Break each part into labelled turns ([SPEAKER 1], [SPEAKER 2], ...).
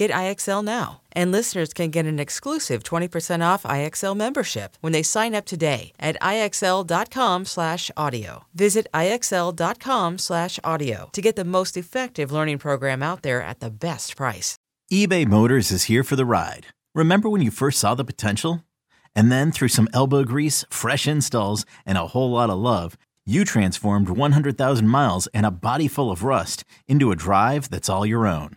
[SPEAKER 1] Get IXL now. And listeners can get an exclusive 20% off IXL membership when they sign up today at IXL.com/audio. Visit IXL.com/audio to get the most effective learning program out there at the best price.
[SPEAKER 2] eBay Motors is here for the ride. Remember when you first saw the potential? And then through some elbow grease, fresh installs, and a whole lot of love, you transformed 100,000 miles and a body full of rust into a drive that's all your own.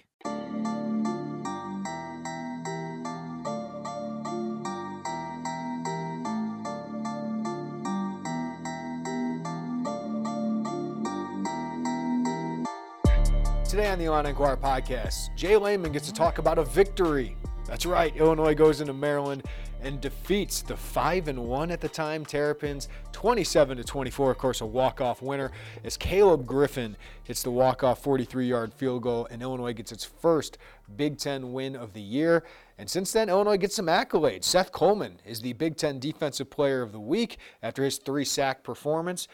[SPEAKER 3] Today on the Illini Inquirer podcast, Jay Leman gets to talk about a victory. That's right, Illinois goes into Maryland and defeats the 5 and 1 at the time Terrapins 27 to 24, of course, a walk-off winner as Caleb Griffin hits the walk-off 43-yard field goal and Illinois gets its first Big 10 win of the year. And since then, Illinois gets some accolades. Seth Coleman is the Big 10 Defensive Player of the Week after his three-sack performance.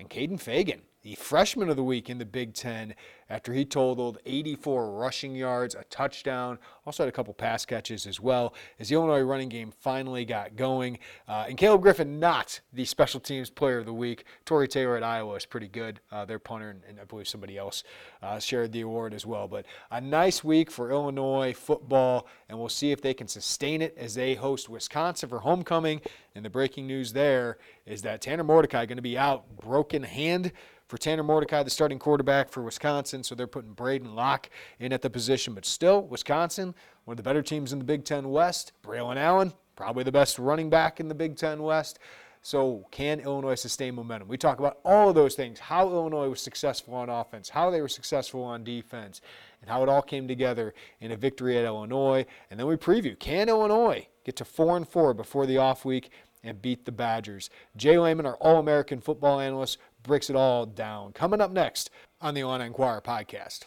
[SPEAKER 3] And Kaden Feagin the freshman of the week in the Big Ten after he totaled 84 rushing yards, a touchdown, also had a couple pass catches as well as the Illinois running game finally got going. Uh, and Caleb Griffin, not the special teams player of the week. Tory Taylor at Iowa is pretty good. Uh, their punter, and, and, I believe somebody else uh, shared the award as well. But a nice week for Illinois football, and we'll see if they can sustain it as they host Wisconsin for homecoming. And the breaking news there is that Tanner Mordecai going to be out, broken hand for Tanner Mordecai, the starting quarterback for Wisconsin. So they're putting Braedyn Locke in at the position. But still, Wisconsin, one of the better teams in the Big Ten West. Braylon Allen, probably the best running back in the Big Ten West. So, can Illinois sustain momentum? We talk about all of those things how Illinois was successful on offense, how they were successful on defense, and how it all came together in a victory at Illinois. And then we preview can Illinois get to 4 and 4 before the off week and beat the Badgers? Jay Leman, our All American football analyst, breaks it all down. Coming up next on the Illini Inquirer podcast.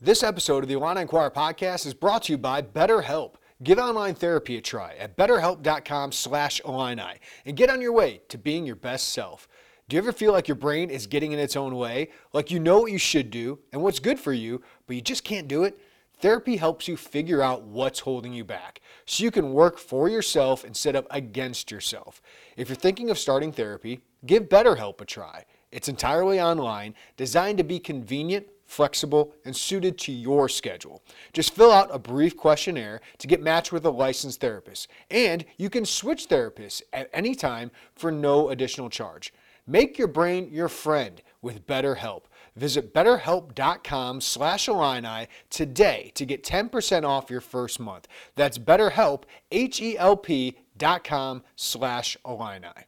[SPEAKER 3] This episode of the Illini Inquirer podcast is brought to you by BetterHelp. Give online therapy a try at betterhelp.com slash Illini and get on your way to being your best self. Do you ever feel like your brain is getting in its own way? Like you know what you should do and what's good for you, but you just can't do it? Therapy helps you figure out what's holding you back so you can work for yourself instead of against yourself. If you're thinking of starting therapy, give BetterHelp a try. It's entirely online, designed to be convenient, flexible, and suited to your schedule. Just fill out a brief questionnaire to get matched with a licensed therapist, and you can switch therapists at any time for no additional charge. Make your brain your friend with BetterHelp. Visit betterhelp.com slash Illini today to get 10% off your first month. That's betterhelp, H-E-L-P dot com slash Illini.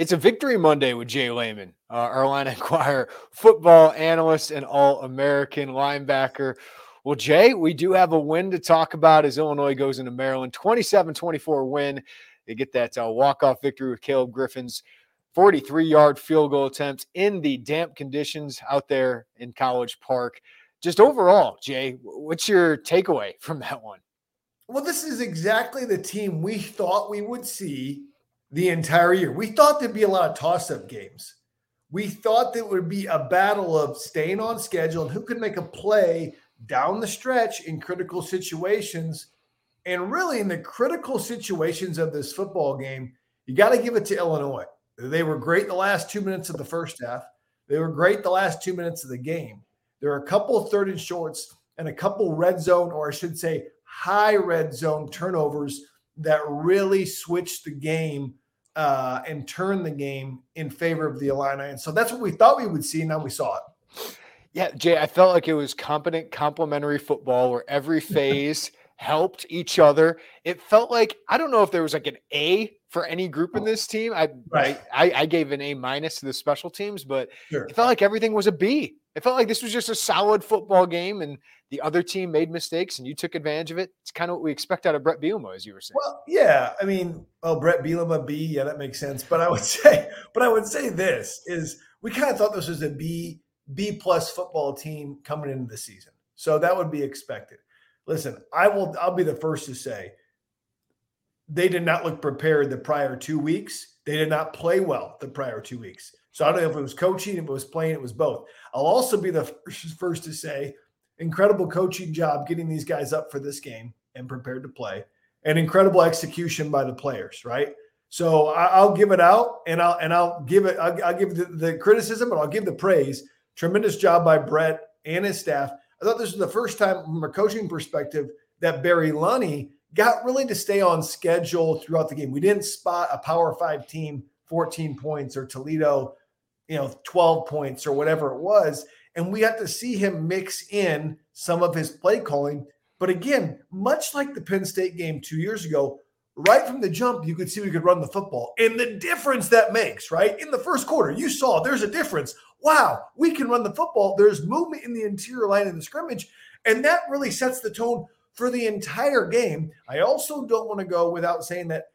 [SPEAKER 3] It's a victory Monday with Jay Leman, uh, Illini Inquirer football analyst and All American linebacker. Well, Jay, we do have a win to talk about as Illinois goes into Maryland. 27 24 win. They get that uh, walk off victory with Caleb Griffin's 43 yard field goal attempt in the damp conditions out there in College Park. Just overall, Jay, what's your takeaway from that one?
[SPEAKER 4] Well, this is exactly the team we thought we would see the entire year. We thought there'd be a lot of toss up games. We thought there would be a battle of staying on schedule and who could make a play down the stretch in critical situations. And really, in the critical situations of this football game, you got to give it to Illinois. They were great the last two minutes of the first half. They were great the last two minutes of the game. There are a couple third and shorts and a couple red zone, or I should say, high red zone turnovers that really switched the game uh, and turn the game in favor of the Illini. And so that's what we thought we would see. Now we saw it.
[SPEAKER 3] Yeah, Jay, I felt like it was competent, complementary football where every phase helped each other. It felt like I don't know if there was like an A for any group in oh. this team. I right. I, I gave an A minus to the special teams, but sure. it felt like everything was a B. It felt like this was just a solid football game, and the other team made mistakes, and you took advantage of it. It's kind of what we expect out of Brett Bielema, as you were saying.
[SPEAKER 4] Well, yeah, I mean, oh, Brett Bielema B, yeah, that makes sense. But I would say, but I would say this is we kind of thought this was a B B plus football team coming into the season, so that would be expected. Listen, I will. I'll be the first to say they did not look prepared the prior two weeks. They did not play well the prior two weeks. So I don't know if it was coaching, if it was playing, it was both. I'll also be the first to say, incredible coaching job getting these guys up for this game and prepared to play, and incredible execution by the players. Right. So I, will give it out, and I'll and I'll give it. I'll, I'll give the, the criticism, but I'll give the praise. Tremendous job by Brett and his staff. I thought this was the first time, from a coaching perspective, that Barry Lunney got really to stay on schedule throughout the game. We didn't spot a Power Five team 14 points or Toledo you know 12 points or whatever it was. And we got to see him mix in some of his play calling. But again much like the penn state game two years ago right from the jump you could see we could run the football. And the difference that makes right? In the first quarter you saw there's a difference. Wow we can run the football. There's movement in the interior line of the scrimmage. And that really sets the tone for the entire game i also don't want to go without saying that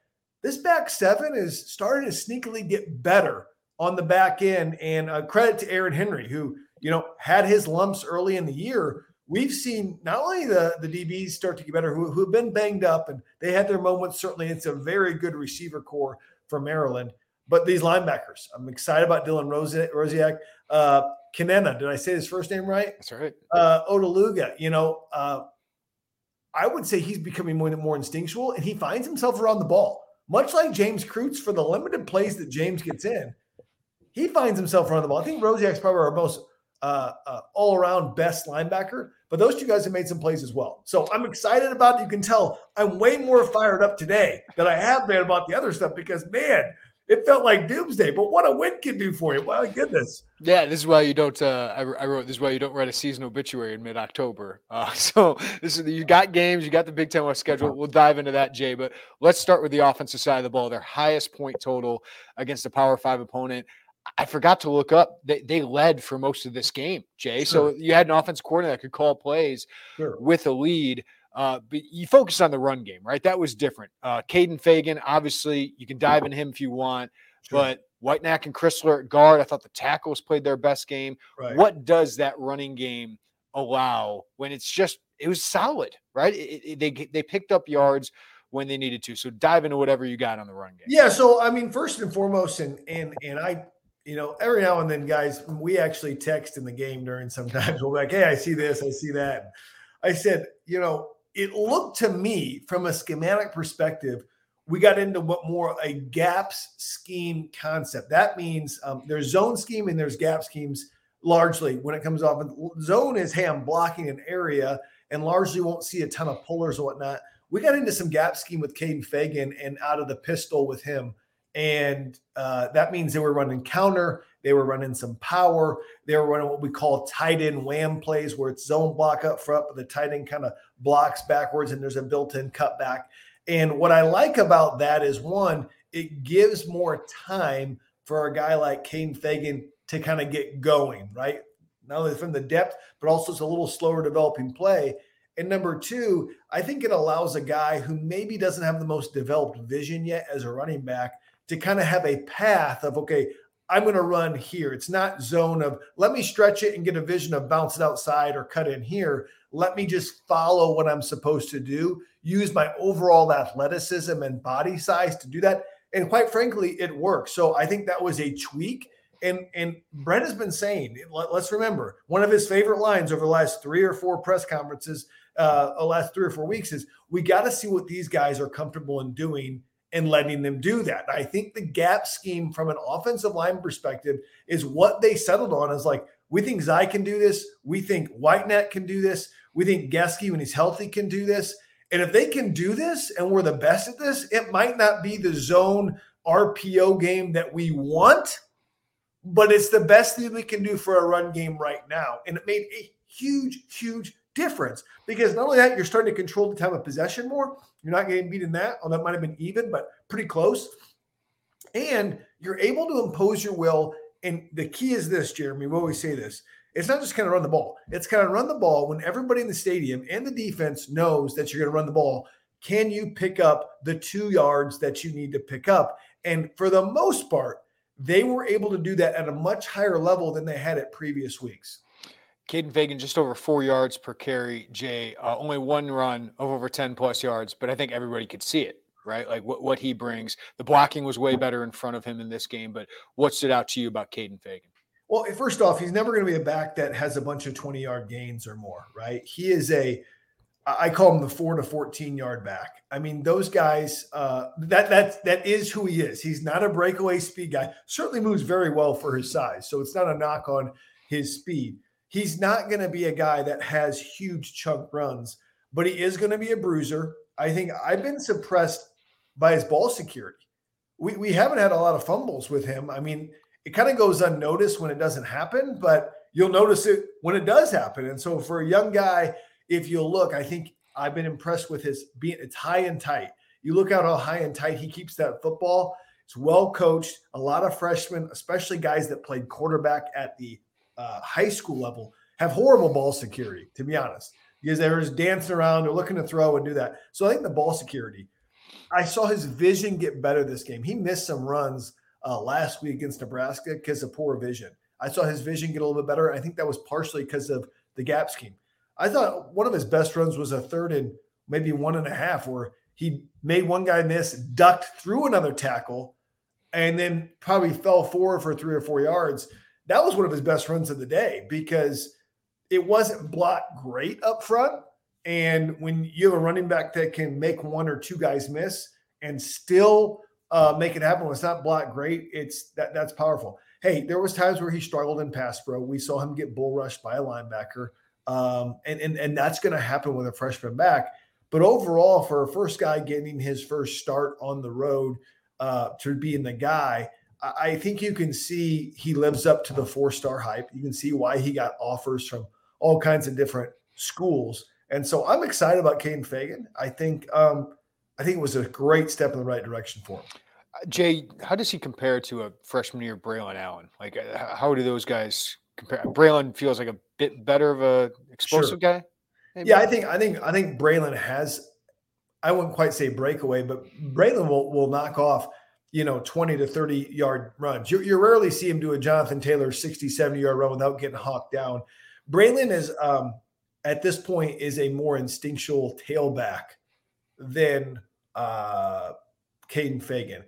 [SPEAKER 4] this back seven is starting to sneakily get better on the back end. And uh, credit to Aaron Henry, who you know had his lumps early in the year. We've seen not only the the DBs start to get better, who, who have been banged up, and they had their moments. Certainly, it's a very good receiver core for Maryland. But these linebackers, I'm excited about Dylan Rosiak. Uh, Kenenna, did I say his first name right?
[SPEAKER 3] That's right.
[SPEAKER 4] Uh, Odeluga, you know, uh, I would say he's becoming more more instinctual, and he finds himself around the ball, much like James Kreutz for the limited plays that James gets in he finds himself around the ball. I think Rosiak's probably our most uh, uh, all around best linebacker, but those two guys have made some plays as well. So I'm excited about it. You can tell I'm way more fired up today than I have been about the other stuff because, man, it felt like doomsday. But what a win can do for you. My goodness.
[SPEAKER 3] Yeah, this is why you don't. Uh, I, I, wrote this is why you don't write a season obituary in mid October. Uh, so this is you got games, you got the Big Ten West schedule. We'll dive into that, Jay. But let's start with the offensive side of the ball. Their highest point total against a Power Five opponent. I forgot to look up. They, they led for most of this game, Jay. Sure. So you had an offense coordinator that could call plays sure. with a lead. Uh, but you focus on the run game, right? That was different. Uh, Kaden Feagin, obviously, you can dive in him if you want, sure. but Whitenack and Crisler at guard, I thought the tackles played their best game. Right. What does that running game allow when it's just it was solid, right? It, it, they they picked up yards when they needed to. So dive into whatever you got on the run game.
[SPEAKER 4] Yeah. So I mean, first and foremost, and and and I you know, every now and then, guys, we actually text in the game during sometimes. We'll be like, hey, I see this, I see that. I said, you know, it looked to me from a schematic perspective, we got into what more a gaps scheme concept. That means um, there's zone scheme and there's gap schemes largely when it comes off. Of zone is, hey, I'm blocking an area and largely won't see a ton of pullers or whatnot. We got into some gap scheme with Kaden Feagin and out of the pistol with him. And uh, that means they were running counter, they were running some power, they were running what we call tight end wham plays, where it's zone block up front, but the tight end kind of blocks backwards and there's a built in cutback. And what I like about that is one, it gives more time for a guy like Kane Feagin to kind of get going, right? Not only from the depth, but also it's a little slower developing play. And number two, I think it allows a guy who maybe doesn't have the most developed vision yet as a running back to kind of have a path of, okay, I'm going to run here. It's not zone of let me stretch it and get a vision of bounce it outside or cut in here. Let me just follow what I'm supposed to do, use my overall athleticism and body size to do that. And quite frankly, it works. So I think that was a tweak. And and Brent has been saying, let, us remember, one of his favorite lines over the last three or four press conferences, uh, the last three or four weeks is, we got to see what these guys are comfortable in doing and letting them do that. I think the gap scheme from an offensive line perspective is what they settled on is like, we think Zay can do this. We think White Whitenack can do this. We think Gesky, when he's healthy, can do this. And if they can do this and we're the best at this, it might not be the zone RPO game that we want, but it's the best thing we can do for a run game right now. And it made a huge, huge difference because not only that, you're starting to control the time of possession more. You're not getting beat in that. Oh, that might have been even, but pretty close. And you're able to impose your will. And the key is this, Jeremy. We always say this. It's not just kind of run the ball. It's kind of run the ball when everybody in the stadium and the defense knows that you're going to run the ball. Can you pick up the two yards that you need to pick up? And for the most part, they were able to do that at a much higher level than they had at previous weeks.
[SPEAKER 3] Kaden Feagin just over four yards per carry. Jay, uh, only one run of over 10 plus yards, but I think everybody could see it, right? Like what, what he brings. The blocking was way better in front of him in this game, but what stood out to you about Kaden Feagin?
[SPEAKER 4] Well, first off, he's never going to be a back that has a bunch of 20 yard gains or more, right? He is a, I call him the four to 14 yard back. I mean, those guys, uh, that that that is who he is. He's not a breakaway speed guy. Certainly moves very well for his size. So it's not a knock on his speed he's not going to be a guy that has huge chunk runs, but he is going to be a bruiser. I think I've been suppressed by his ball security. We, we haven't had a lot of fumbles with him. I mean, it kind of goes unnoticed when it doesn't happen, but you'll notice it when it does happen. And so for a young guy, if you'll look, I think I've been impressed with his being it's high and tight. You look out how high and tight he keeps that football. It's well coached. A lot of freshmen, especially guys that played quarterback at the uh, high school level have horrible ball security, to be honest, because they're just dancing around, they're looking to throw and do that. So I think the ball security, I saw his vision get better this game. He missed some runs uh, last week against Nebraska because of poor vision. I saw his vision get a little bit better. I think that was partially because of the gap scheme. I thought one of his best runs was a third and maybe one and a half, where he made one guy miss, ducked through another tackle, and then probably fell forward for three or four yards that was one of his best runs of the day because it wasn't blocked great up front. And when you have a running back that can make one or two guys miss and still uh, make it happen when it's not blocked great, it's that that's powerful. Hey, there was times where he struggled in pass. We saw him get bull rushed by a linebacker, um, and and and that's going to happen with a freshman back. But overall, for a first guy getting his first start on the road uh, to being the guy, I think you can see he lives up to the four star hype. You can see why he got offers from all kinds of different schools. And so I'm excited about Kaden Feagin. I think um, I think it was a great step in the right direction for him.
[SPEAKER 3] Uh, Jay, how does he compare to a freshman year Braylon Allen? Like, uh, how do those guys compare? Braylon feels like a bit better of a explosive sure. guy.
[SPEAKER 4] Maybe? Yeah, I think I think I think Braylon has. I wouldn't quite say breakaway, but Braylon will will knock off you know, 20 to 30 yard runs. You, you rarely see him do a Jonathan Taylor 60, 70 yard run without getting hawked down. Braylon is, um, at this point, is a more instinctual tailback than uh, Kaden Feagin.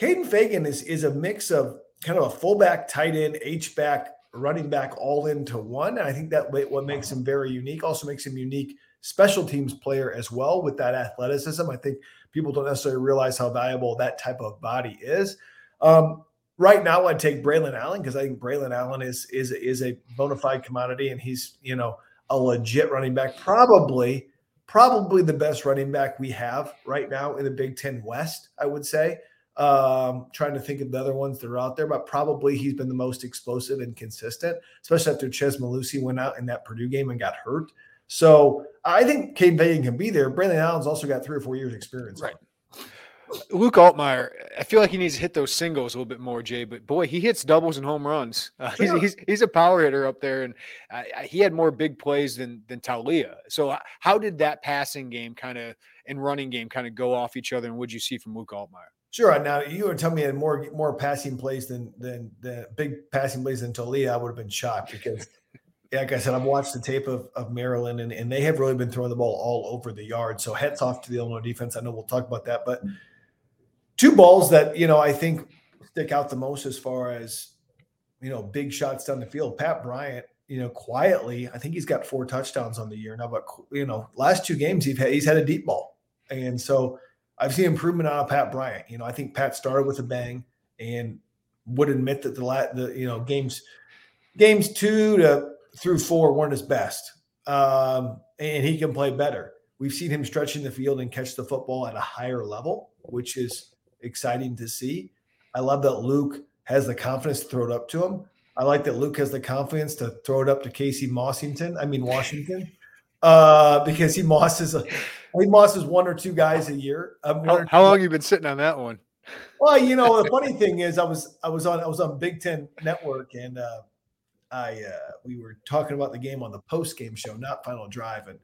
[SPEAKER 4] Kaden Feagin is, is a mix of kind of a fullback, tight end, H back, running back all into one. And I think that what makes him very unique also makes him unique special teams player as well with that athleticism. I think people don't necessarily realize how valuable that type of body is. Um, right now, I'd take Braylon Allen because I think Braylon Allen is is is a bona fide commodity, and he's you know a legit running back, probably probably the best running back we have right now in the Big Ten West. I would say. Um, trying to think of the other ones that are out there, but probably he's been the most explosive and consistent, especially after Chez Mellusi went out in that Purdue game and got hurt. So I think Kaden Feagin can be there. Braylon Allen's also got three or four years experience.
[SPEAKER 3] Right. Luke Altmyer, I feel like he needs to hit those singles a little bit more, Jay. But boy, he hits doubles and home runs. Uh, he's, he's, he's a power hitter up there, and uh, he had more big plays than than Taulia. So uh, how did that passing game kind of and running game kind of go off each other? And what you see from Luke Altmyer?
[SPEAKER 4] Sure. Now you were telling me had more more passing plays than than the big passing plays than Taulia. I would have been shocked because. Like I said, I've watched the tape of, of Maryland, and, and they have really been throwing the ball all over the yard. So hats off to the Illinois defense. I know we'll talk about that, but two balls that you know I think stick out the most as far as you know big shots down the field. Pat Bryant, you know, quietly, I think he's got four touchdowns on the year now. But you know, last two games he's had he's had a deep ball, and so I've seen improvement out of Pat Bryant. You know, I think Pat started with a bang and would admit that the the you know games games two to through four weren't his best, um, and he can play better. We've seen him stretching the field and catch the football at a higher level, which is exciting to see. I love that Luke has the confidence to throw it up to him. I like that Luke has the confidence to throw it up to Casey Mossington. I mean Washington, uh, because he mosses. A, he mosses one or two guys a year.
[SPEAKER 3] Um, how, how long you been sitting on that one?
[SPEAKER 4] Well, you know the funny thing is, I was I was on I was on Big Ten Network, and uh, I uh, we were talking about the game on the post game show, not Final Drive, and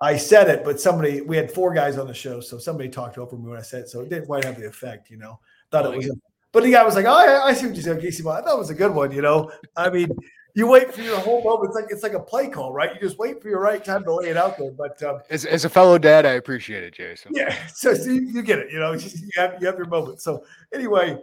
[SPEAKER 4] I said it, but somebody we had four guys on the show, so somebody talked over me when I said it, so it didn't quite have the effect, you know. Thought it was, a, but the guy was like, "Oh, I, I see what you said, Casey." I thought it was a good one, you know. I mean, you wait for your whole moment. It's like it's like a play call, right? You just wait for your right time to lay it out there. But um,
[SPEAKER 3] as, as a fellow dad, I appreciate it, Jason.
[SPEAKER 4] Yeah, so, so you, you, get it. You know, just, you have you have your moment. So anyway,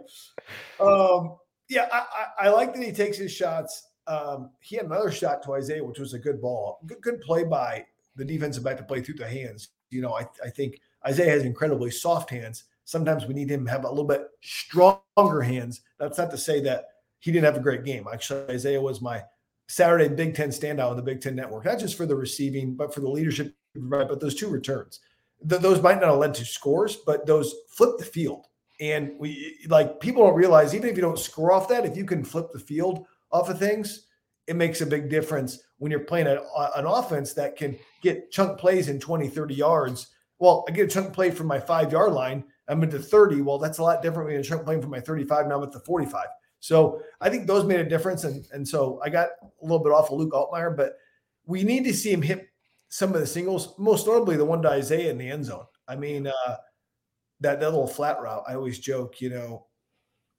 [SPEAKER 4] um, yeah, I, I, I like that he takes his shots. Um, he had another shot to Isaiah, which was a good ball, good, good play by the defensive back to play through the hands. You know, I, I think Isaiah has incredibly soft hands. Sometimes we need him to have a little bit stronger hands. That's not to say that he didn't have a great game. Actually, Isaiah was my Saturday Big Ten standout on the Big Ten Network, not just for the receiving, but for the leadership, right? But those two returns, th- those might not have led to scores, but those flip the field. And we like people don't realize even if you don't score off that, if you can flip the field off of things, it makes a big difference when you're playing a, an offense that can get chunk plays in 20, 30 yards. Well, I get a chunk play from my five yard line. I'm into 30. Well, that's a lot different than a chunk play from my 35. Now I'm at the 45. So I think those made a difference. And, and so I got a little bit off of Luke Altmyer, but we need to see him hit some of the singles, most notably the one to Isaiah in the end zone. I mean, uh, that, that little flat route, I always joke, you know,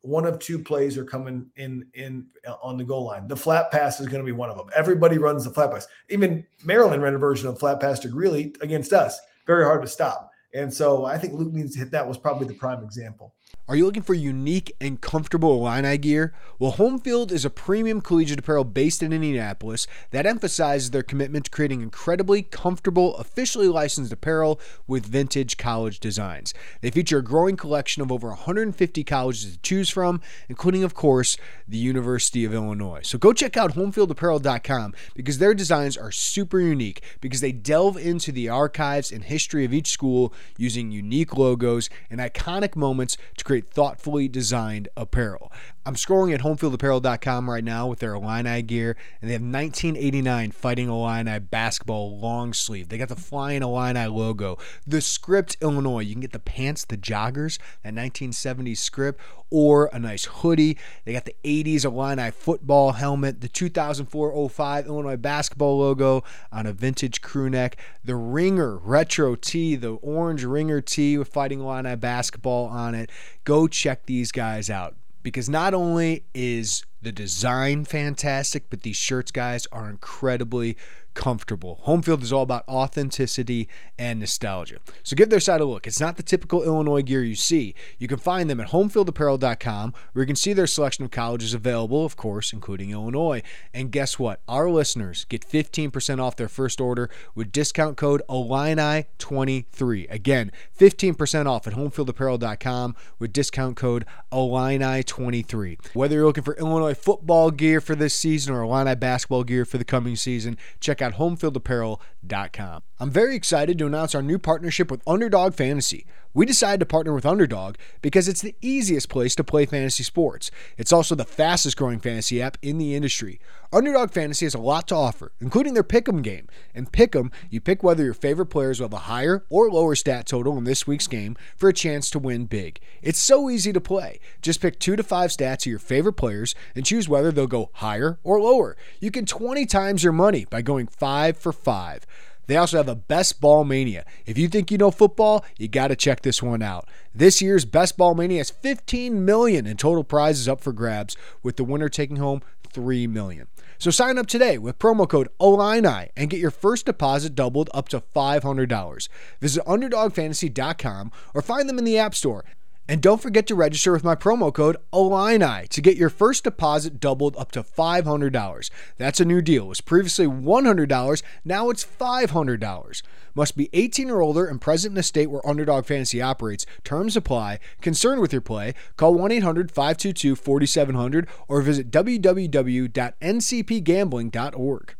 [SPEAKER 4] one of two plays are coming in in uh, on the goal line. The flat pass is going to be one of them. Everybody runs the flat pass. Even Maryland ran a version of flat pass to Greeley against us. Very hard to stop. And so I think Luke needs to hit that was probably the prime example.
[SPEAKER 3] Are you looking for unique and comfortable Illini gear? Well, Homefield is a premium collegiate apparel based in Indianapolis that emphasizes their commitment to creating incredibly comfortable, officially licensed apparel with vintage college designs. They feature a growing collection of over 150 colleges to choose from, including, of course, the University of Illinois. So go check out homefieldapparel.com because their designs are super unique because they delve into the archives and history of each school using unique logos and iconic moments to create thoughtfully designed apparel. I'm scrolling at homefieldapparel.com right now with their Illini gear, and they have 1989 Fighting Illini basketball long sleeve. They got the Flying Illini logo, the script Illinois. You can get the pants, the joggers, that 1970s script, or a nice hoodie. They got the 80s Illini football helmet, the 2004-05 Illinois basketball logo on a vintage crew neck, the Ringer retro tee, the orange Ringer tee with Fighting Illini basketball on it. Go check these guys out because not only is the design fantastic, but these shirts, guys, are incredibly comfortable. Home field is all about authenticity and nostalgia. So give their site a look. It's not the typical Illinois gear you see. You can find them at homefieldapparel.com where you can see their selection of colleges available, of course, including Illinois. And guess what? Our listeners get 15% off their first order with discount code Illini23. Again, 15% off at homefieldapparel.com with discount code Illini23. Whether you're looking for Illinois football gear for this season or Illini basketball gear for the coming season, check out homefieldapparel.com. I'm very excited to announce our new partnership with Underdog Fantasy. We decided to partner with Underdog because it's the easiest place to play fantasy sports. It's also the fastest growing fantasy app in the industry. Underdog Fantasy has a lot to offer, including their Pick'em game. In Pick'em, you pick whether your favorite players will have a higher or lower stat total in this week's game for a chance to win big. It's so easy to play. Just pick two to five stats of your favorite players and choose whether they'll go higher or lower. You can 20 times your money by going five for five. They also have a Best Ball Mania. If you think you know football, you got to check this one out. This year's Best Ball Mania has 15 million in total prizes up for grabs, with the winner taking home 3 million. So sign up today with promo code ILLINI and get your first deposit doubled up to $500. Visit underdogfantasy.com or find them in the App Store. And don't forget to register with my promo code ILLINI to get your first deposit doubled up to $500. That's a new deal. It was previously $100, now it's $500. Must be 18 or older and present in a state where Underdog Fantasy operates. Terms apply. Concerned with your play? Call 1 800 522 4700 or visit www.ncpgambling.org.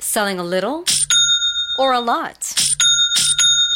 [SPEAKER 5] Selling a little or a lot?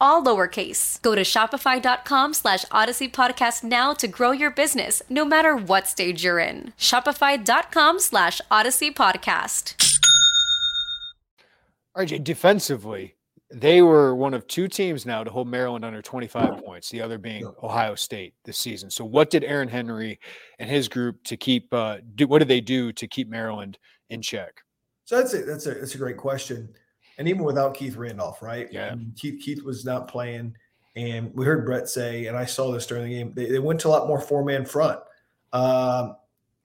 [SPEAKER 5] all lowercase. Go to shopify.com slash odyssey podcast now to grow your business, no matter what stage you're in. Shopify.com slash odyssey podcast.
[SPEAKER 3] RJ, defensively, they were one of two teams now to hold Maryland under 25 points, the other being Ohio State this season. So, what did Aaron Henry and his group to keep? Uh, do what did they do to keep Maryland in check?
[SPEAKER 4] So that's a that's a that's a great question, and even without Keith Randolph, right?
[SPEAKER 3] Yeah,
[SPEAKER 4] I Keith Keith was not playing, and we heard Brett say, and I saw this during the game. They, they went to a lot more four man front. Um,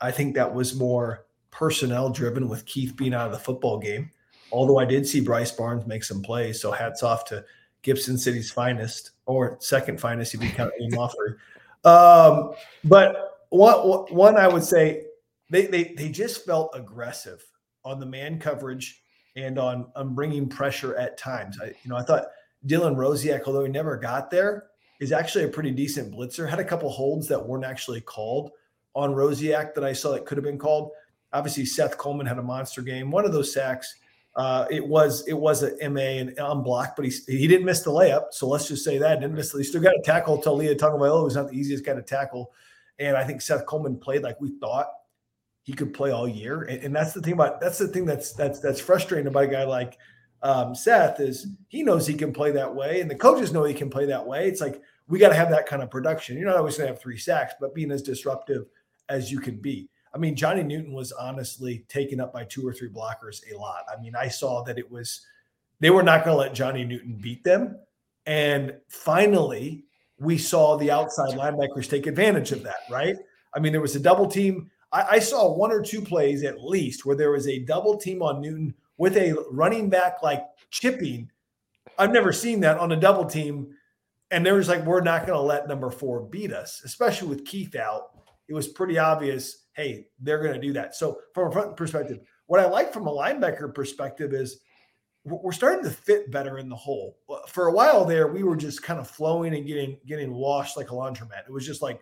[SPEAKER 4] I think that was more personnel driven with Keith being out of the football game. Although I did see Bryce Barnes make some plays, so hats off to Gibson City's finest or second finest if you count Ian Lawford. Um, but one, one I would say they, they they just felt aggressive on the man coverage and on on bringing pressure at times. I you know I thought Dylan Rosiak, although he never got there, is actually a pretty decent blitzer. Had a couple holds that weren't actually called on Rosiak that I saw that could have been called. Obviously, Seth Coleman had a monster game. One of those sacks uh, it was it was a MA and unblocked, but he he didn't miss the layup. So let's just say that didn't miss. He still got a tackle. Taulia Tagovailoa was not the easiest guy to tackle, and I think Seth Coleman played like we thought he could play all year. And, and that's the thing about that's the thing that's that's that's frustrating about a guy like um, Seth is he knows he can play that way, and the coaches know he can play that way. It's like we got to have that kind of production. You're not always going to have three sacks, but being as disruptive as you can be. I mean, Johnny Newton was honestly taken up by two or three blockers a lot. I mean, I saw that it was they were not going to let Johnny Newton beat them. And finally, we saw the outside linebackers take advantage of that, right? I mean, there was a double team. I, I saw one or two plays at least where there was a double team on Newton with a running back like chipping. I've never seen that on a double team and they was like, we're not going to let number four beat us, especially with Keith out. It was pretty obvious, hey, they're going to do that. So from a front perspective, what I like from a linebacker perspective is we're starting to fit better in the hole. For a while there, we were just kind of flowing and getting getting washed like a laundromat. It was just like,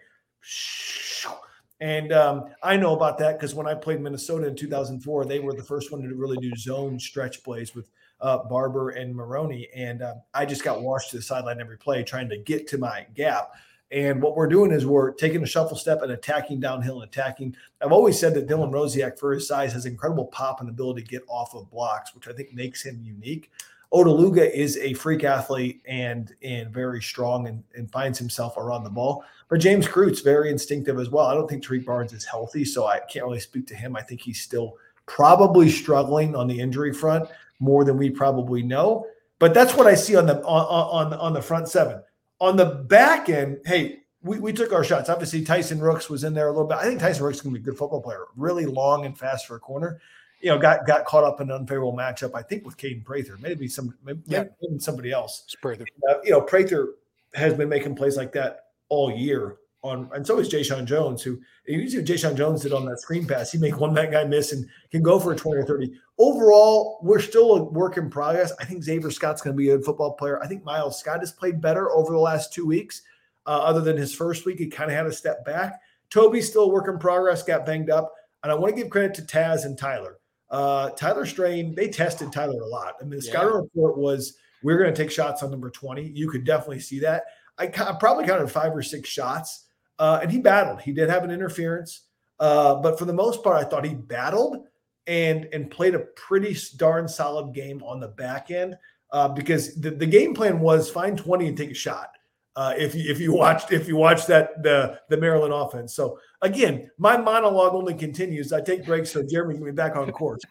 [SPEAKER 4] and um, I know about that because when I played Minnesota in 2004, they were the first one to really do zone stretch plays with uh, Barber and Maroney, and uh, I just got washed to the sideline every play trying to get to my gap. And what we're doing is we're taking a shuffle step and attacking downhill and attacking. I've always said that Dylan Rosiak, for his size, has incredible pop and ability to get off of blocks, which I think makes him unique. Odeluga is a freak athlete and and very strong and, and finds himself around the ball. But James Kreutz very instinctive as well. I don't think Tarique Barnes is healthy, so I can't really speak to him. I think he's still probably struggling on the injury front more than we probably know. But that's what I see on the on on, on the front seven. On the back end, hey, we, we took our shots. Obviously, Tyson Rooks was in there a little bit. I think Tyson Rooks is going to be a good football player, really long and fast for a corner. You know, got got caught up in an unfavorable matchup. I think with Kaden Prather, maybe some, maybe, yeah. maybe somebody else.
[SPEAKER 3] Prather.
[SPEAKER 4] Uh, you know, Prather has been making plays like that all year. On and so is Jeshaun Jones, who you see what Jeshaun Jones did on that screen pass. He make one that guy miss and can go for a twenty or thirty. Overall, we're still a work in progress. I think Xavier Scott's going to be a good football player. I think Miles Scott has played better over the last two weeks. Uh, other than his first week, he kind of had a step back. Toby's still a work in progress, got banged up. And I want to give credit to Taz and Tyler. Uh, Tyler Strain, they tested Tyler a lot. I mean, the yeah. scouting report was we're going to take shots on number 20. You could definitely see that. I probably counted five or six shots, uh, and he battled. He did have an interference, uh, but for the most part, I thought he battled and and played a pretty darn solid game on the back end uh, because the, the game plan was find 20 and take a shot. Uh, if you if you watched if you watched that the the Maryland offense. So again, my monologue only continues. I take breaks so Jeremy can be back on course.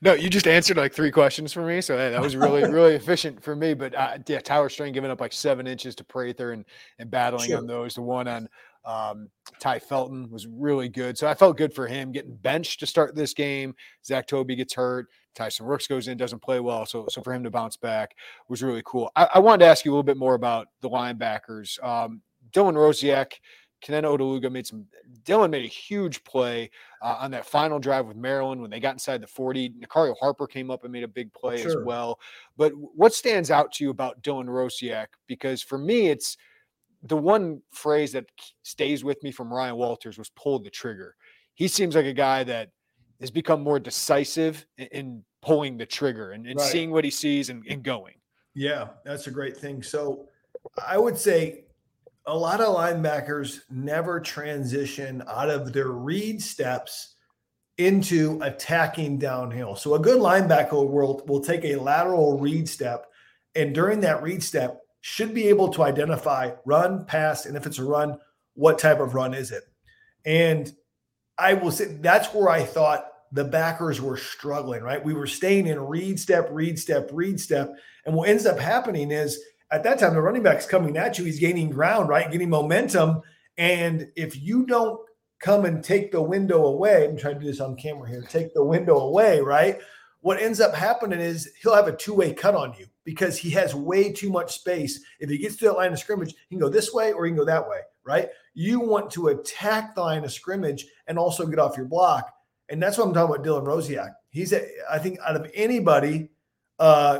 [SPEAKER 3] No, you just answered like three questions for me, so that was really really efficient for me. But uh, yeah, Tyler Strain giving up like seven inches to Prather and and battling sure. on those. The one on um, Tai Felton was really good. So I felt good for him getting benched to start this game. Zach Toby gets hurt. Tyson Rooks goes in, doesn't play well. So, so for him to bounce back was really cool. I, I wanted to ask you a little bit more about the linebackers. Um, Dylan Rosiak, Kenenna Odeluga made some. Dylan made a huge play uh, on that final drive with Maryland when they got inside the 40. Nicario Harper came up and made a big play sure. as well. But what stands out to you about Dylan Rosiak? Because for me, it's the one phrase that stays with me from Ryan Walters was pull the trigger. He seems like a guy that has become more decisive in, in pulling the trigger and, and right. seeing what he sees and, and going.
[SPEAKER 4] Yeah, that's a great thing. So I would say a lot of linebackers never transition out of their read steps into attacking downhill. So a good linebacker will, will take a lateral read step, and during that read step, should be able to identify run, pass, and if it's a run, what type of run is it? And I will say that's where I thought the backers were struggling, right? We were staying in read step, read step, read step. And what ends up happening is at that time, the running back's coming at you. He's gaining ground, right? Getting momentum. And if you don't come and take the window away, I'm trying to do this on camera here, take the window away, right? What ends up happening is he'll have a two way cut on you because he has way too much space. If he gets to that line of scrimmage, he can go this way or he can go that way, right? You want to attack the line of scrimmage and also get off your block. And that's what I'm talking about Dylan Rosiak. He's, a, I think, out of anybody uh,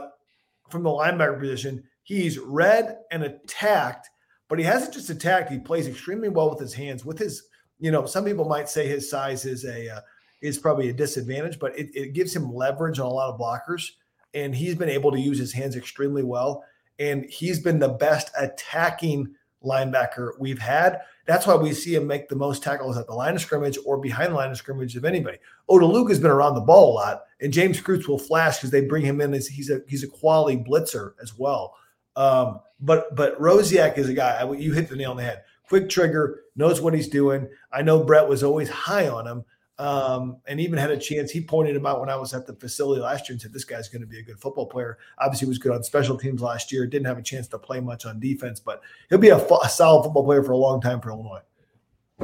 [SPEAKER 4] from the linebacker position, he's read and attacked, but he hasn't just attacked. He plays extremely well with his hands. With his, you know, some people might say his size is a uh, is probably a disadvantage, but it, it gives him leverage on a lot of blockers and he's been able to use his hands extremely well. And he's been the best attacking linebacker we've had. That's why we see him make the most tackles at the line of scrimmage or behind the line of scrimmage of anybody. Odeluga has been around the ball a lot, and James Kreutz will flash because they bring him in as he's a he's a quality blitzer as well. Um, but but Rosiak is a guy. You hit the nail on the head. Quick trigger, knows what he's doing. I know Brett was always high on him, um, and even had a chance. He pointed him out when I was at the facility last year and said, This guy's going to be a good football player. Obviously, was good on special teams last year. Didn't have a chance to play much on defense, but he'll be a, a solid football player for a long time for Illinois.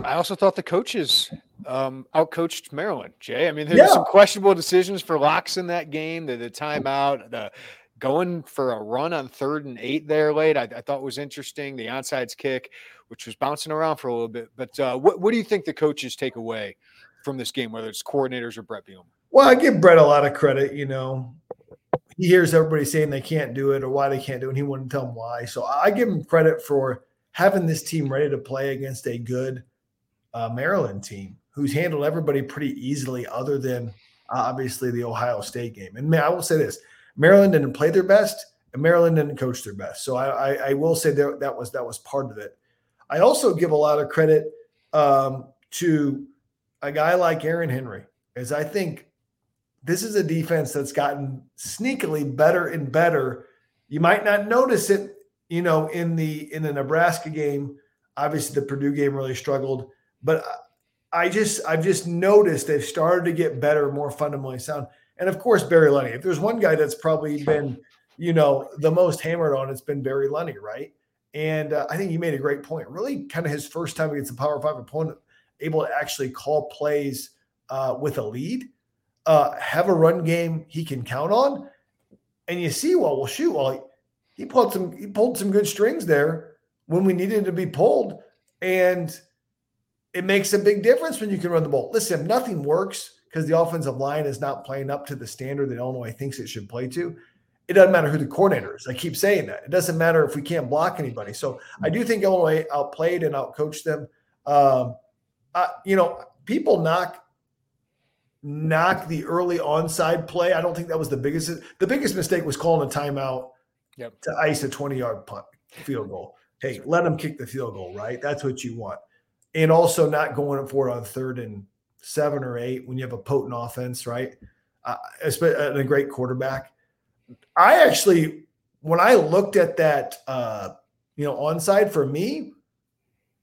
[SPEAKER 3] I also thought the coaches um, outcoached Maryland, Jay. I mean, there yeah. were some questionable decisions for Locksley in that game, the, the timeout, the going for a run on third and eight there late, I, I thought was interesting. The onside kick, which was bouncing around for a little bit. But uh, what, what do you think the coaches take away from this game, whether it's coordinators or Brett Bielema?
[SPEAKER 4] Well, I give Brett a lot of credit. You know, he hears everybody saying they can't do it or why they can't do it, and he wouldn't tell them why. So I give him credit for having this team ready to play against a good uh, Maryland team who's handled everybody pretty easily, other than uh, obviously the Ohio State game. And man, I will say this: Maryland didn't play their best, and Maryland didn't coach their best. So I, I, I will say that that was that was part of it. I also give a lot of credit um, to a guy like Aaron Henry, as I think this is a defense that's gotten sneakily better and better. You might not notice it, you know, in the in the Nebraska game. Obviously, the Purdue game really struggled, but I just I've just noticed they've started to get better, more fundamentally sound. And of course, Barry Lunney. If there's one guy that's probably been, you know, the most hammered on, it's been Barry Lunney, right? And uh, I think he made a great point. Really, kind of his first time against a Power Five opponent, able to actually call plays uh, with a lead, uh, have a run game he can count on, and you see, well, well, shoot, well, he, pulled some he pulled some good strings there when we needed to be pulled, and it makes a big difference when you can run the ball. Listen, nothing works because the offensive line is not playing up to the standard that Illinois thinks it should play to, it doesn't matter who the coordinator is. I keep saying that. It doesn't matter if we can't block anybody. So I do think Illinois outplayed and outcoached them. Um, uh, you know, people knock knock the early onside play. I don't think that was the biggest. The biggest mistake was calling a timeout
[SPEAKER 3] yep.
[SPEAKER 4] to ice a 20 yard punt field goal. Hey, let them kick the field goal, right? That's what you want and also not going for it on third and seven or eight when you have a potent offense, right? Uh, and a great quarterback. I actually, when I looked at that, uh, you know, onside for me,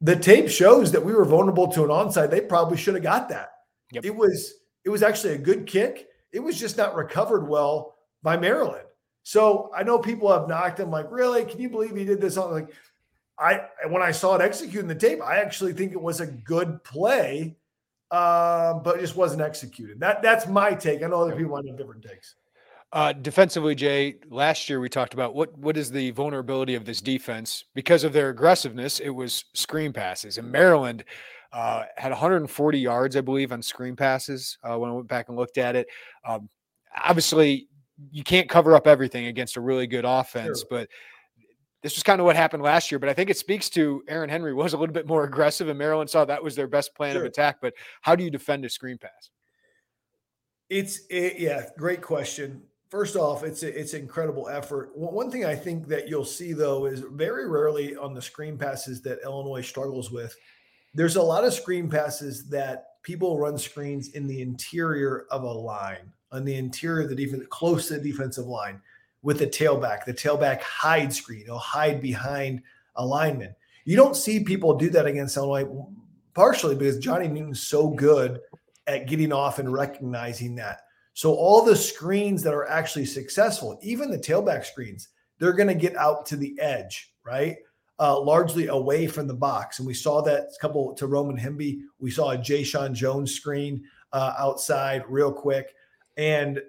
[SPEAKER 4] the tape shows that we were vulnerable to an onside. They probably should have got that. Yep. It was it was actually a good kick. It was just not recovered well by Maryland. So I know people have knocked him like, really? Can you believe he did this? On like, I when I saw it executing the tape, I actually think it was a good play, uh, but it just wasn't executed. That that's my take. I know other people might have different takes.
[SPEAKER 3] Uh, defensively, Jay, last year we talked about what what is the vulnerability of this defense because of their aggressiveness. It was screen passes, and Maryland uh, had 140 yards, I believe, on screen passes uh, when I went back and looked at it. Um, obviously, you can't cover up everything against a really good offense, sure. but this was kind of what happened last year, but I think it speaks to Aaron Henry was a little bit more aggressive, and Maryland saw that was their best plan sure. of attack. But how do you defend a screen pass?
[SPEAKER 4] It's it, yeah, great question. First off, it's a, it's incredible effort. One thing I think that you'll see though is very rarely on the screen passes that Illinois struggles with. There's a lot of screen passes that people run screens in the interior of a line, on the interior of the defense, close to the defensive line with the tailback. The tailback hide screen, he'll hide behind a lineman. You don't see people do that against Illinois, partially because Johnny Newton's so good at getting off and recognizing that. So all the screens that are actually successful, even the tailback screens, they're going to get out to the edge, right? Uh, largely away from the box. And we saw that couple to Roman Hemby. We saw a Jeshaun Jones screen uh, outside real quick. And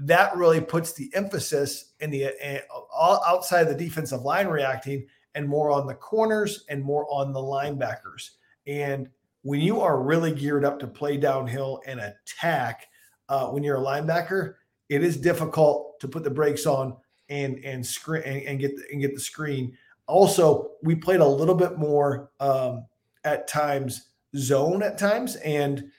[SPEAKER 4] that really puts the emphasis in the uh, outside of the defensive line reacting and more on the corners and more on the linebackers. And when you are really geared up to play downhill and attack, uh, when you're a linebacker, it is difficult to put the brakes on and and screen and, and, get the, and get the screen. Also, we played a little bit more um, at times zone at times, and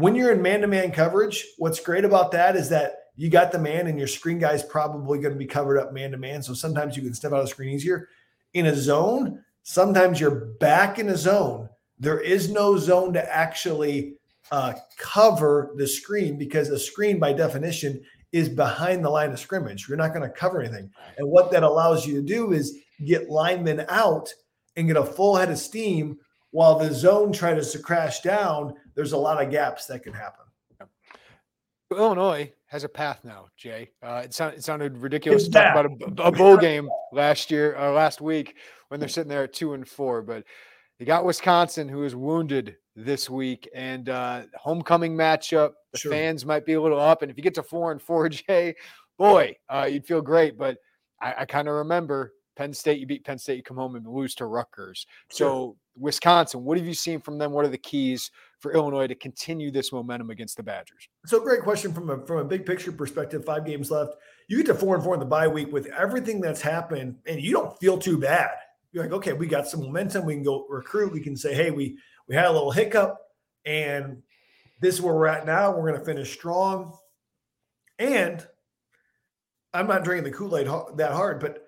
[SPEAKER 4] when you're in man-to-man coverage, what's great about that is that you got the man and your screen guy is probably going to be covered up man-to-man. So sometimes you can step out of screen easier. In a zone, sometimes you're back in a zone. There is no zone to actually uh, cover the screen because a screen, by definition, is behind the line of scrimmage. You're not going to cover anything. And what that allows you to do is get linemen out and get a full head of steam while the zone tries to crash down there's a lot of gaps that can happen.
[SPEAKER 3] Illinois has a path now, Jay. Uh, it, sound, it sounded ridiculous it's to talk about a, a, bowl game last year or uh, last week when they're sitting there at two and four, but they got Wisconsin, who is wounded this week, and uh, homecoming matchup. The sure. fans might be a little up, and if you get to four and four, Jay, boy, uh, you'd feel great. But I, I kind of remember Penn State, you beat Penn State, you come home and lose to Rutgers. Sure. So, Wisconsin, what have you seen from them? What are the keys for Illinois to continue this momentum against the Badgers?
[SPEAKER 4] So, great question from a from a big picture perspective. Five games left. You get to four and four in the bye week with everything that's happened, and you don't feel too bad. You're like, okay, we got some momentum. We can go recruit. We can say, hey, we we had a little hiccup, and this is where we're at now. We're going to finish strong. And I'm not drinking the Kool Aid that hard, but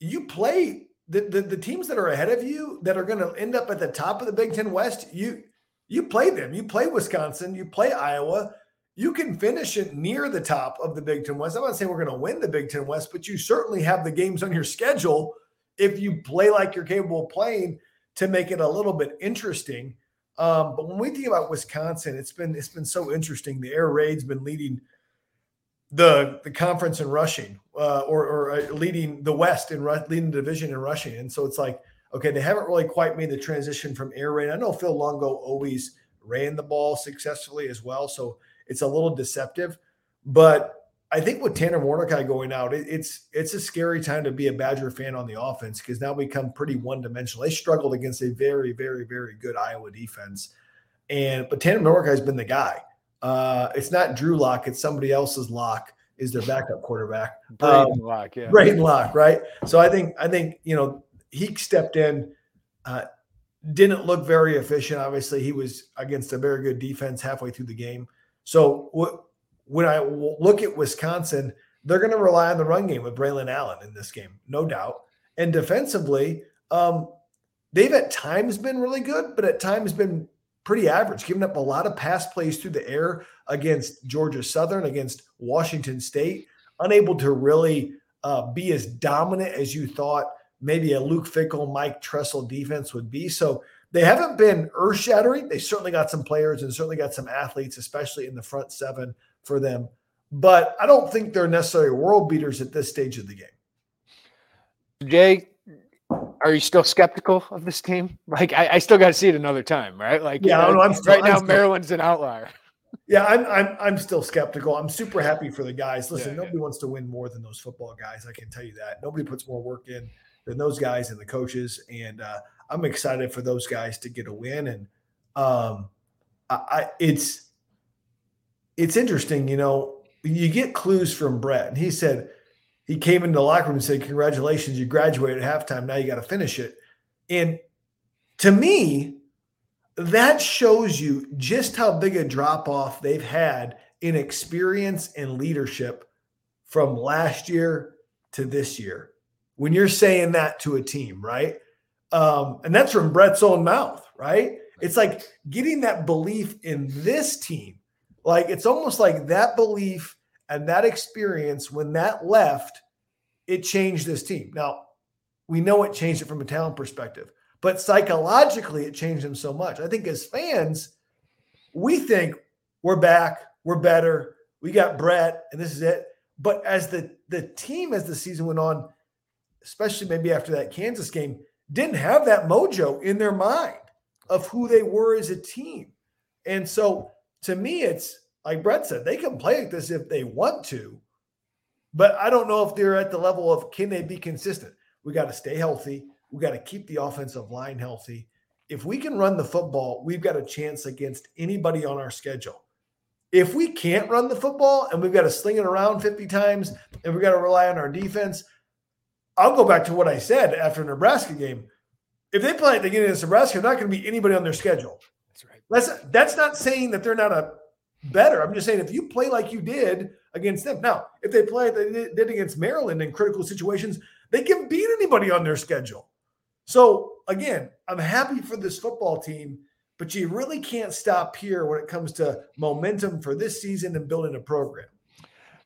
[SPEAKER 4] you play the, the, the teams that are ahead of you that are going to end up at the top of the Big Ten West. You you play them. You play Wisconsin. You play Iowa. You can finish it near the top of the Big Ten West. I'm not saying we're going to win the Big Ten West, but you certainly have the games on your schedule if you play like you're capable of playing to make it a little bit interesting. Um, but when we think about Wisconsin, it's been it's been so interesting. The air raid's been leading the the conference in rushing, uh, or, or uh, leading the West in leading the division in rushing, and so it's like okay, they haven't really quite made the transition from air raid. I know Phil Longo always ran the ball successfully as well, so it's a little deceptive, but I think with Tanner Mordecai going out, it, it's it's a scary time to be a Badger fan on the offense because now we become pretty one dimensional. They struggled against a very, very, very good Iowa defense, and but Tanner Mordecai has been the guy. Uh, it's not Drew Lock; it's somebody else's Locke is their backup quarterback.
[SPEAKER 3] Braedyn um, Locke, yeah,
[SPEAKER 4] Braedyn Locke, right? So I think I think you know he stepped in. Uh, didn't look very efficient. Obviously, he was against a very good defense halfway through the game. So what when I look at Wisconsin, they're going to rely on the run game with Braylon Allen in this game, no doubt. And defensively, um, they've at times been really good, but at times been pretty average, giving up a lot of pass plays through the air against Georgia Southern, against Washington State, unable to really uh, be as dominant as you thought maybe a Luke Fickell, Mike Tressel defense would be. So they haven't been earth shattering. They certainly got some players and certainly got some athletes, especially in the front seven for them. But I don't think they're necessarily world beaters at this stage of the game.
[SPEAKER 3] Jay, are you still skeptical of this team? Like, I, I still got to see it another time, right? Like,
[SPEAKER 4] yeah,
[SPEAKER 3] you
[SPEAKER 4] know, I'm still,
[SPEAKER 3] right
[SPEAKER 4] I'm
[SPEAKER 3] now
[SPEAKER 4] still,
[SPEAKER 3] Maryland's an outlier.
[SPEAKER 4] Yeah, I'm, I'm I'm still skeptical. I'm super happy for the guys. Listen,
[SPEAKER 3] Yeah,
[SPEAKER 4] nobody wants to win more than those football guys. I can tell you that. Nobody puts more work in than those guys and the coaches. And uh, I'm excited for those guys to get a win. And um, I, I it's it's interesting, you know, you get clues from Brett. And he said he came into the locker room and said, Congratulations, you graduated at halftime. Now you got to finish it. And to me, that shows you just how big a drop off they've had in experience and leadership from last year to this year. When you're saying that to a team, right? Um, and that's from Brett's own mouth, right? It's like getting that belief in this team like it's almost like that belief and that experience when that left, it changed this team. Now, we know it changed it from a talent perspective, but psychologically, it changed them so much. I think as fans, we think we're back, we're better, we got Brett, and this is it. But as the the team as the season went on, especially maybe after that Kansas game, didn't have that mojo in their mind of who they were as a team. And so to me, it's like Brett said, they can play like this if they want to, but I don't know if they're at the level of can they be consistent. We got to stay healthy. We got to keep the offensive line healthy. If we can run the football, we've got a chance against anybody on our schedule. If we can't run the football and we've got to sling it around 50 times and we've got to rely on our defense, I'll go back to what I said after Nebraska game. If they play at the beginning of Nebraska, they're not going to be anybody on their schedule. That's right. That's that's not saying that they're not a better. I'm just saying if you play like you did against them. Now, if they play they did against Maryland in critical situations, they can beat anybody on their schedule. So again, I'm happy for this football team, but you really can't stop here when it comes to momentum for this season and building a program.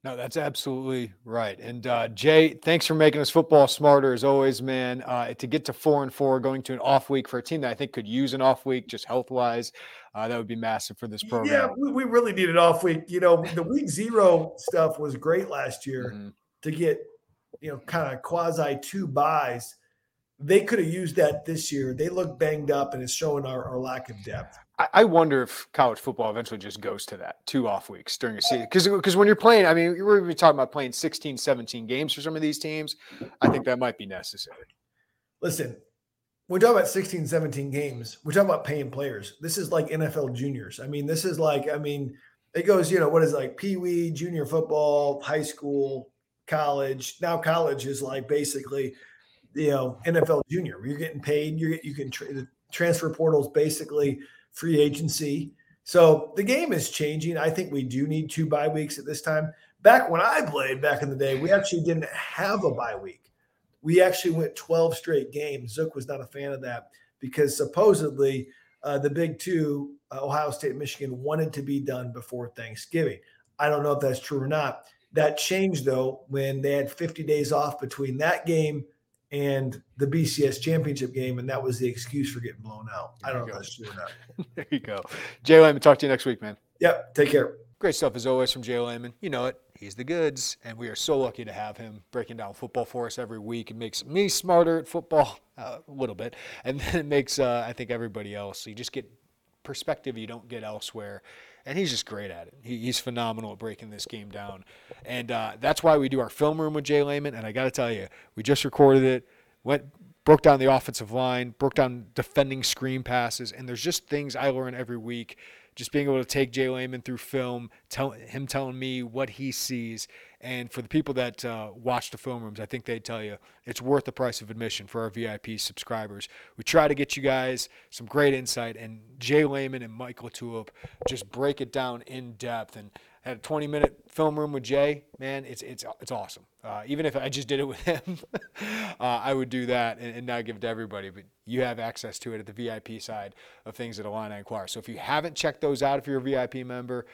[SPEAKER 3] No, that's absolutely right. And uh, Jay, thanks for making us football smarter as always, man. Uh, to get to four and four, going to an off week for a team that I think could use an off week, just health wise, uh, that would be massive for this program.
[SPEAKER 4] Yeah, we, we really need an off week. You know, the week zero stuff was great last year mm-hmm. to get, you know, kind of quasi two byes. They could have used that this year. They look banged up, and it's showing our, our lack of depth.
[SPEAKER 3] I wonder if college football eventually just goes to that two off weeks during a season. Because because when you're playing, I mean, we're even talking about playing 16, 17 games for some of these teams. I think that might be necessary.
[SPEAKER 4] Listen, when we talk about 16, 17 games, we're talking about paying players. This is like NFL juniors. I mean, this is like, I mean, it goes, you know, what is it, like Pee Wee, junior football, high school, college. Now college is like basically, you know, NFL junior. You're getting paid. You're you can tra- transfer portals basically free agency. So the game is changing. I think we do need two bye weeks at this time. Back when I played back in the day, we actually didn't have a bye week. We actually went 12 straight games. Zook was not a fan of that because supposedly uh, the big two, uh, Ohio State Michigan, wanted to be done before Thanksgiving. I don't know if that's true or not. That changed though when they had 50 days off between that game and the BCS championship game, and that was the excuse for getting blown out. There I don't know go. if that's true or not.
[SPEAKER 3] there you go. Jay Leman, talk to you next week, man.
[SPEAKER 4] Yep. Take care.
[SPEAKER 3] Great stuff as always from Jay Leman. You know it. He's the goods, and we are so lucky to have him breaking down football for us every week. It makes me smarter at football uh, a little bit, and then it makes uh, I think everybody else. So you just get perspective you don't get elsewhere and he's just great at it. He, he's phenomenal at breaking this game down, and uh, that's why we do our film room with Jay Leman. And I got to tell you, we just recorded it, went broke down the offensive line, broke down defending screen passes, and there's just things I learn every week. Just being able to take Jay Leman through film, tell him telling me what he sees, and for the people that uh, watch the film rooms, I think they'd tell you it's worth the price of admission for our VIP subscribers. We try to get you guys some great insight, and Jay Leman and Michael Tulip just break it down in depth. And had a 20 minute film room with Jay, man, it's it's it's awesome. Uh, even if I just did it with him, uh, I would do that and, and, not give it to everybody. But you have access to it at the VIP side of things at Illini Inquirer. So if you haven't checked those out, if you're a VIP member,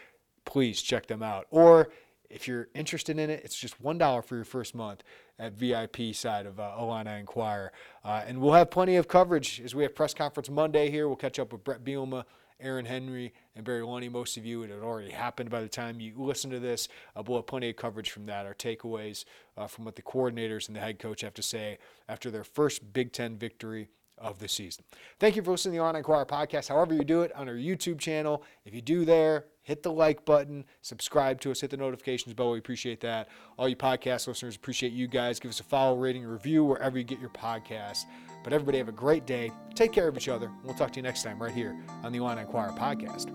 [SPEAKER 3] please check them out. Or if you're interested in it, it's just $1 for your first month at VIP side of uh, Illini Inquirer. Uh, and we'll have plenty of coverage as we have press conference Monday here. We'll catch up with Brett Bielema, Aaron Henry, and Barry Lunney. Most of you, it had already happened by the time you listen to this. Uh, we'll have plenty of coverage from that, our takeaways uh, from what the coordinators and the head coach have to say after their first Big Ten victory of the season. Thank you for listening to the Illini Inquirer podcast. However, you do it on our YouTube channel. If you do there, hit the like button, subscribe to us, hit the notifications bell. We appreciate that. All you podcast listeners appreciate you guys. Give us a follow, rating, review wherever you get your podcast. But everybody have a great day. Take care of each other. We'll talk to you next time right here on the Illini Inquirer podcast.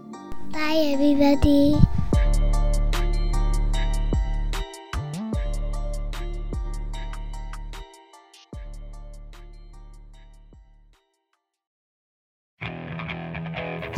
[SPEAKER 6] Bye, everybody.